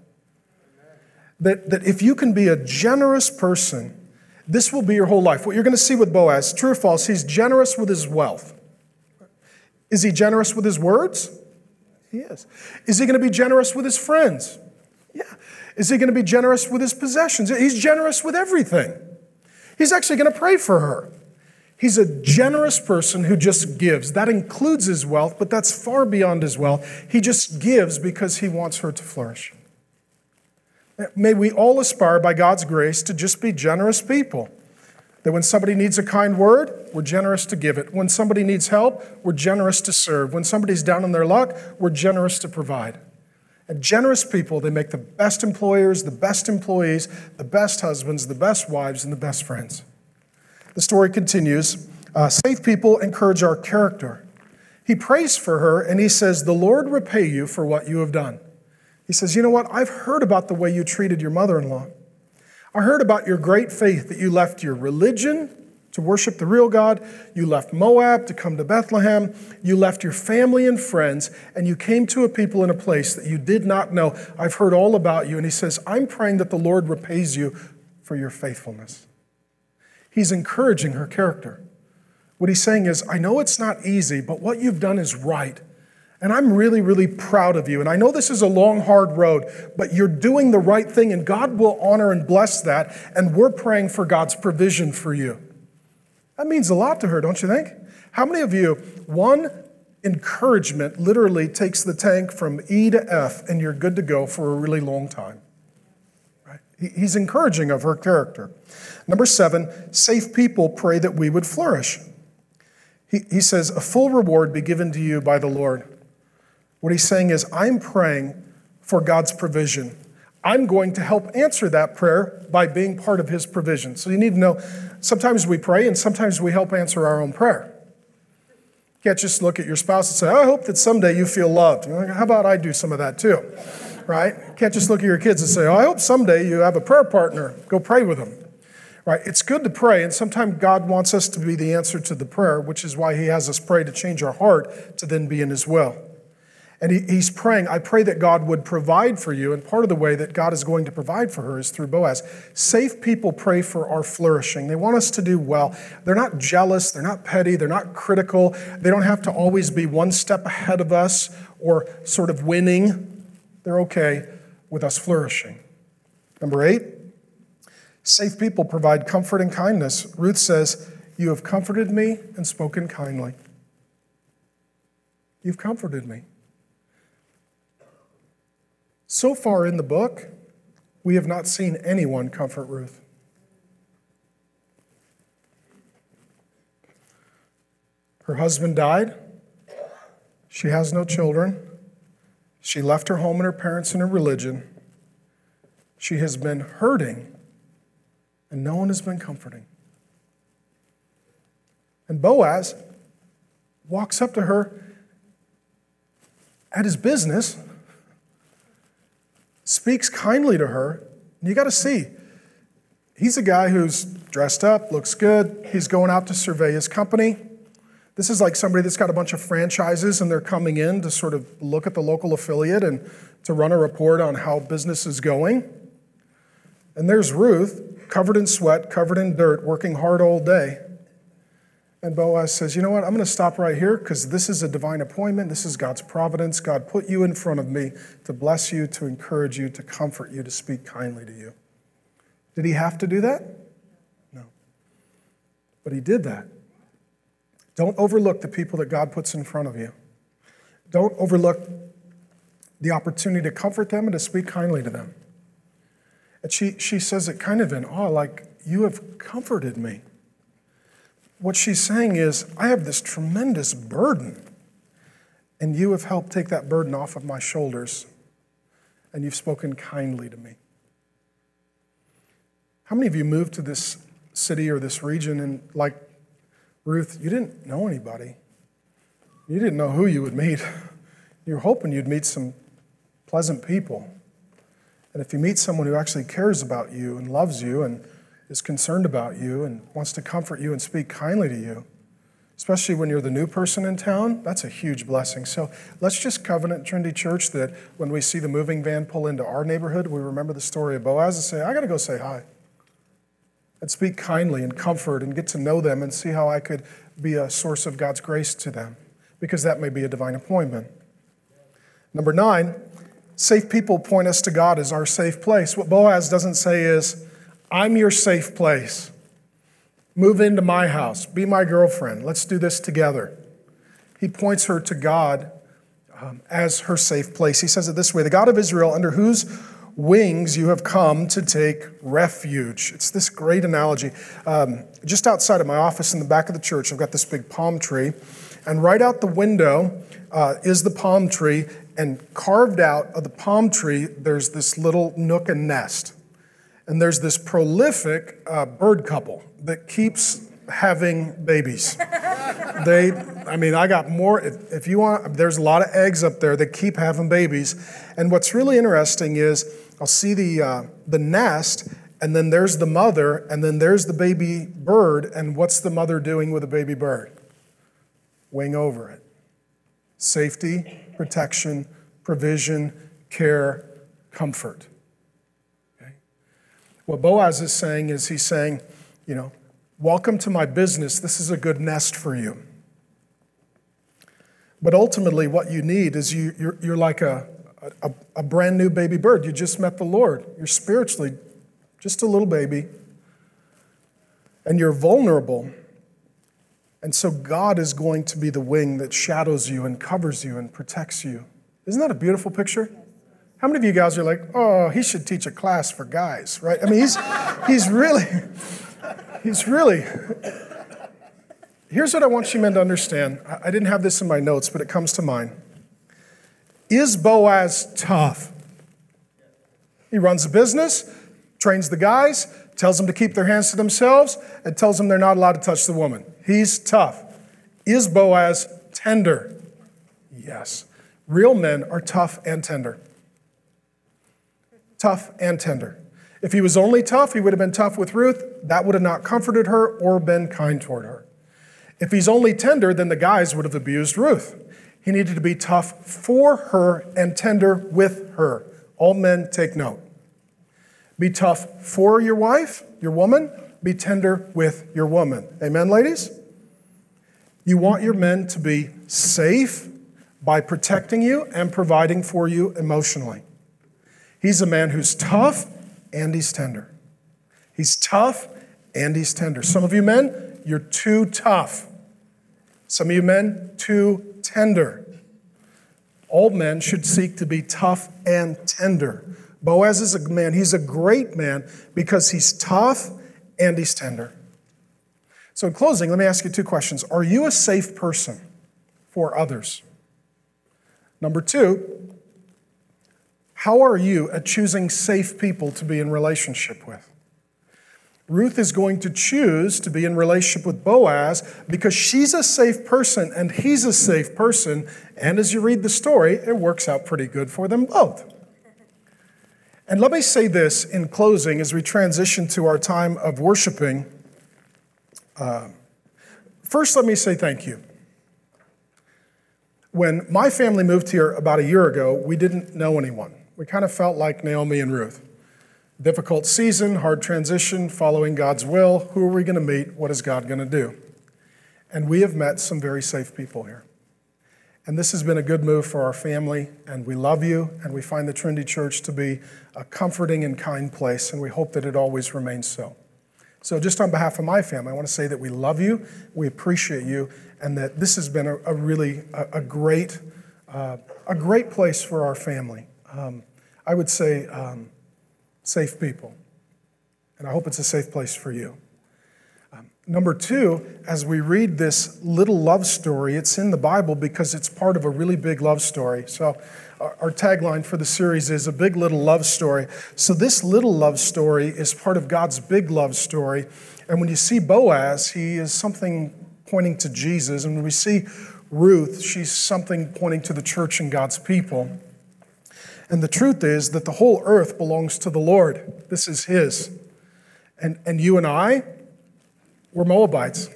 that, that if you can be a generous person, this will be your whole life. What you're going to see with Boaz, true or false, he's generous with his wealth. Is he generous with his words? He is. Is he going to be generous with his friends? Yeah. Is he going to be generous with his possessions? He's generous with everything. He's actually going to pray for her. He's a generous person who just gives. That includes his wealth, but that's far beyond his wealth. He just gives because he wants her to flourish. May we all aspire by God's grace to just be generous people. That when somebody needs a kind word, we're generous to give it. When somebody needs help, we're generous to serve. When somebody's down on their luck, we're generous to provide. And generous people, they make the best employers, the best employees, the best husbands, the best wives, and the best friends. The story continues. Uh, safe people encourage our character. He prays for her and he says, The Lord repay you for what you have done. He says, You know what? I've heard about the way you treated your mother in law. I heard about your great faith that you left your religion to worship the real God. You left Moab to come to Bethlehem. You left your family and friends, and you came to a people in a place that you did not know. I've heard all about you. And he says, I'm praying that the Lord repays you for your faithfulness. He's encouraging her character. What he's saying is, I know it's not easy, but what you've done is right. And I'm really, really proud of you. And I know this is a long, hard road, but you're doing the right thing, and God will honor and bless that. And we're praying for God's provision for you. That means a lot to her, don't you think? How many of you, one encouragement literally takes the tank from E to F, and you're good to go for a really long time? Right? He's encouraging of her character. Number seven, safe people pray that we would flourish. He, he says, A full reward be given to you by the Lord. What he's saying is, I'm praying for God's provision. I'm going to help answer that prayer by being part of his provision. So you need to know sometimes we pray and sometimes we help answer our own prayer. You can't just look at your spouse and say, I hope that someday you feel loved. How about I do some of that too? Right? You can't just look at your kids and say, oh, I hope someday you have a prayer partner. Go pray with them. Right? It's good to pray, and sometimes God wants us to be the answer to the prayer, which is why He has us pray to change our heart to then be in His will. And he, he's praying, I pray that God would provide for you. And part of the way that God is going to provide for her is through Boaz. Safe people pray for our flourishing. They want us to do well. They're not jealous, they're not petty, they're not critical. They don't have to always be one step ahead of us or sort of winning. They're okay with us flourishing. Number eight, safe people provide comfort and kindness. Ruth says, You have comforted me and spoken kindly. You've comforted me. So far in the book, we have not seen anyone comfort Ruth. Her husband died. She has no children. She left her home and her parents and her religion. She has been hurting, and no one has been comforting. And Boaz walks up to her at his business speaks kindly to her. You got to see, he's a guy who's dressed up, looks good. He's going out to survey his company. This is like somebody that's got a bunch of franchises and they're coming in to sort of look at the local affiliate and to run a report on how business is going. And there's Ruth, covered in sweat, covered in dirt, working hard all day. And Boaz says, You know what? I'm going to stop right here because this is a divine appointment. This is God's providence. God put you in front of me to bless you, to encourage you, to comfort you, to speak kindly to you. Did he have to do that? No. But he did that. Don't overlook the people that God puts in front of you. Don't overlook the opportunity to comfort them and to speak kindly to them. And she, she says it kind of in awe, like, You have comforted me what she's saying is, I have this tremendous burden, and you have helped take that burden off of my shoulders, and you've spoken kindly to me. How many of you moved to this city or this region and, like Ruth, you didn't know anybody? You didn't know who you would meet. You're hoping you'd meet some pleasant people. And if you meet someone who actually cares about you and loves you and is concerned about you and wants to comfort you and speak kindly to you, especially when you're the new person in town, that's a huge blessing. So let's just covenant Trinity Church that when we see the moving van pull into our neighborhood, we remember the story of Boaz and say, I got to go say hi. And speak kindly and comfort and get to know them and see how I could be a source of God's grace to them, because that may be a divine appointment. Number nine, safe people point us to God as our safe place. What Boaz doesn't say is, I'm your safe place. Move into my house. Be my girlfriend. Let's do this together. He points her to God um, as her safe place. He says it this way The God of Israel, under whose wings you have come to take refuge. It's this great analogy. Um, just outside of my office in the back of the church, I've got this big palm tree. And right out the window uh, is the palm tree. and carved out of the palm tree, there's this little nook and nest. And there's this prolific uh, bird couple that keeps having babies. they, I mean, I got more. If, if, you want, there's a lot of eggs up there that keep having babies. And what's really interesting is I'll see the, uh, the nest, and then there's the mother, and then there's the baby bird. And what's the mother doing with the baby bird? Wing over it. Safety, protection, provision, care, comfort. What Boaz is saying is he's saying, you know, Welcome to my business. This is a good nest for you. But ultimately, what you need is you, you're, you're like a, a, a brand new baby bird. You just met the Lord. You're spiritually just a little baby. And you're vulnerable. And so, God is going to be the wing that shadows you and covers you and protects you. Isn't that a beautiful picture? How many of you guys are like, oh, he should teach a class for guys, right? I mean, he's, he's really, he's really. Here's what I want you men to understand. I didn't have this in my notes, but it comes to mind. Is Boaz tough? He runs a business, trains the guys, tells them to keep their hands to themselves, and tells them they're not allowed to touch the woman. He's tough. Is Boaz tender? Yes. Real men are tough and tender. Tough and tender. If he was only tough, he would have been tough with Ruth. That would have not comforted her or been kind toward her. If he's only tender, then the guys would have abused Ruth. He needed to be tough for her and tender with her. All men take note. Be tough for your wife, your woman. Be tender with your woman. Amen, ladies? You want your men to be safe by protecting you and providing for you emotionally. He's a man who's tough and he's tender. He's tough and he's tender. Some of you men, you're too tough. Some of you men, too tender. All men should seek to be tough and tender. Boaz is a man, he's a great man because he's tough and he's tender. So, in closing, let me ask you two questions. Are you a safe person for others? Number two, how are you at choosing safe people to be in relationship with? Ruth is going to choose to be in relationship with Boaz because she's a safe person and he's a safe person. And as you read the story, it works out pretty good for them both. And let me say this in closing as we transition to our time of worshiping. Uh, first, let me say thank you. When my family moved here about a year ago, we didn't know anyone. We kind of felt like Naomi and Ruth. Difficult season, hard transition, following God's will. Who are we going to meet? What is God going to do? And we have met some very safe people here. And this has been a good move for our family, and we love you, and we find the Trinity Church to be a comforting and kind place, and we hope that it always remains so. So, just on behalf of my family, I want to say that we love you, we appreciate you, and that this has been a, a really a, a great, uh, a great place for our family um, I would say, um, safe people. And I hope it's a safe place for you. Um, number two, as we read this little love story, it's in the Bible because it's part of a really big love story. So, our, our tagline for the series is a big little love story. So, this little love story is part of God's big love story. And when you see Boaz, he is something pointing to Jesus. And when we see Ruth, she's something pointing to the church and God's people. And the truth is that the whole earth belongs to the Lord. This is His. And, and you and I, we're Moabites.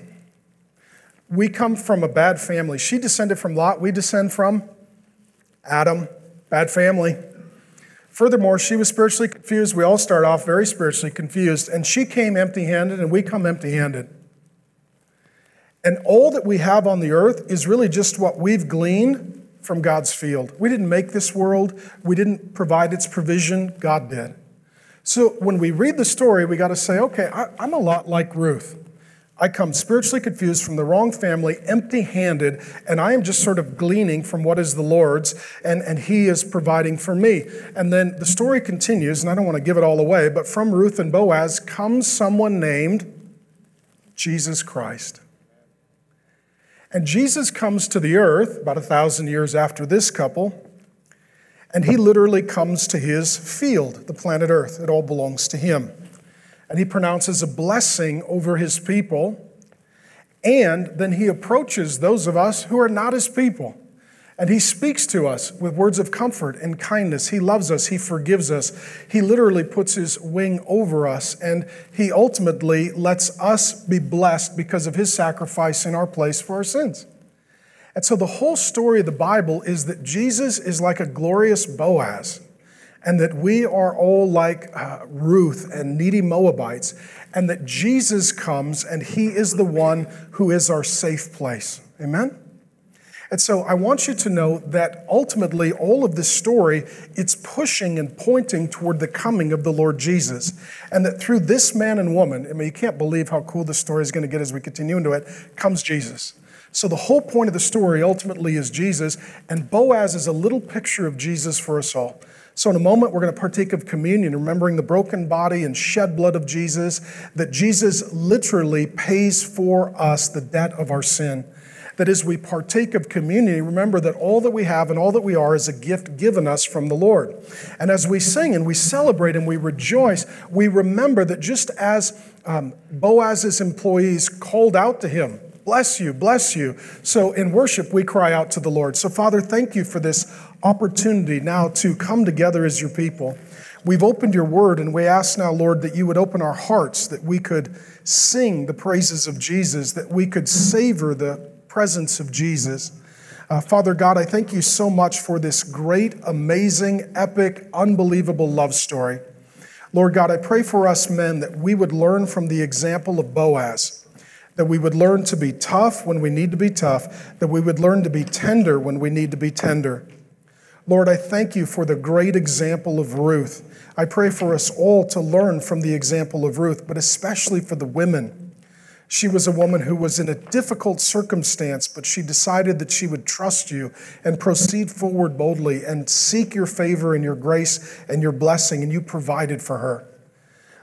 We come from a bad family. She descended from Lot. We descend from Adam. Bad family. Furthermore, she was spiritually confused. We all start off very spiritually confused. And she came empty handed, and we come empty handed. And all that we have on the earth is really just what we've gleaned from God's field. We didn't make this world, we didn't provide its provision, God did. So when we read the story, we got to say, okay, I, I'm a lot like Ruth. I come spiritually confused from the wrong family, empty handed, and I am just sort of gleaning from what is the Lord's, and, and He is providing for me. And then the story continues, and I don't want to give it all away, but from Ruth and Boaz comes someone named Jesus Christ. And Jesus comes to the earth about a thousand years after this couple, And he literally comes to his field, the planet Earth. It all belongs to him. And he pronounces a blessing over his people. And then he approaches those of us who are not his people. And he speaks to us with words of comfort and kindness. He loves us. He forgives us. He literally puts his wing over us. And he ultimately lets us be blessed because of his sacrifice in our place for our sins. And so the whole story of the Bible is that Jesus is like a glorious Boaz, and that we are all like uh, Ruth and needy Moabites, and that Jesus comes and he is the one who is our safe place. Amen? And so I want you to know that ultimately all of this story, it's pushing and pointing toward the coming of the Lord Jesus. And that through this man and woman, I mean, you can't believe how cool this story is going to get as we continue into it, comes Jesus. So the whole point of the story ultimately is Jesus, and Boaz is a little picture of Jesus for us all. So, in a moment, we're going to partake of communion, remembering the broken body and shed blood of Jesus, that Jesus literally pays for us the debt of our sin that as we partake of communion, remember that all that we have and all that we are is a gift given us from the Lord. And as we sing and we celebrate and we rejoice, we remember that just as um, Boaz's employees called out to him, Bless you, bless you. So in worship, we cry out to the Lord. So, Father, thank you for this opportunity now to come together as your people. We've opened your word, and we ask now, Lord, that you would open our hearts, that we could sing the praises of Jesus, that we could savor the presence of Jesus. Uh, Father God, I thank you so much for this great, amazing, epic, unbelievable love story. Lord God, I pray for us men that we would learn from the example of Boaz, that we would learn to be tough when we need to be tough, that we would learn to be tender when we need to be tender. Lord, I thank you for the great example of Ruth. I pray for us all to learn from the example of Ruth, but especially for the women. She was a woman who was in a difficult circumstance, but she decided that she would trust you and proceed forward boldly and seek your favor and your grace and your blessing, and you provided for her.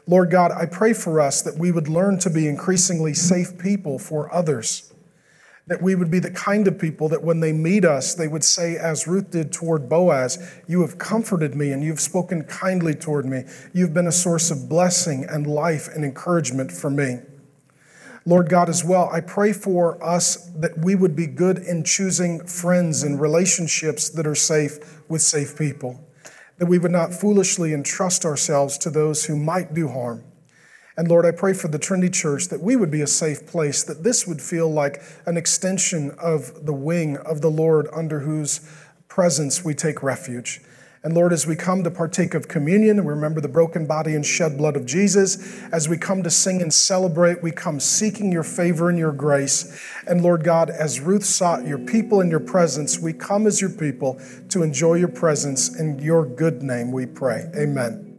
Lord God, I pray for us that we would learn to be increasingly safe people for others. That we would be the kind of people that when they meet us, they would say, as Ruth did toward Boaz, You have comforted me and you've spoken kindly toward me. You've been a source of blessing and life and encouragement for me. Lord God, as well, I pray for us that we would be good in choosing friends and relationships that are safe with safe people, that we would not foolishly entrust ourselves to those who might do harm. And Lord, I pray for the Trinity Church that we would be a safe place, that this would feel like an extension of the wing of the Lord under whose presence we take refuge. And Lord, as we come to partake of communion and remember the broken body and shed blood of Jesus, as we come to sing and celebrate, we come seeking your favor and your grace. And Lord God, as Ruth sought your people in your presence, we come as your people to enjoy your presence. In your good name we pray. Amen.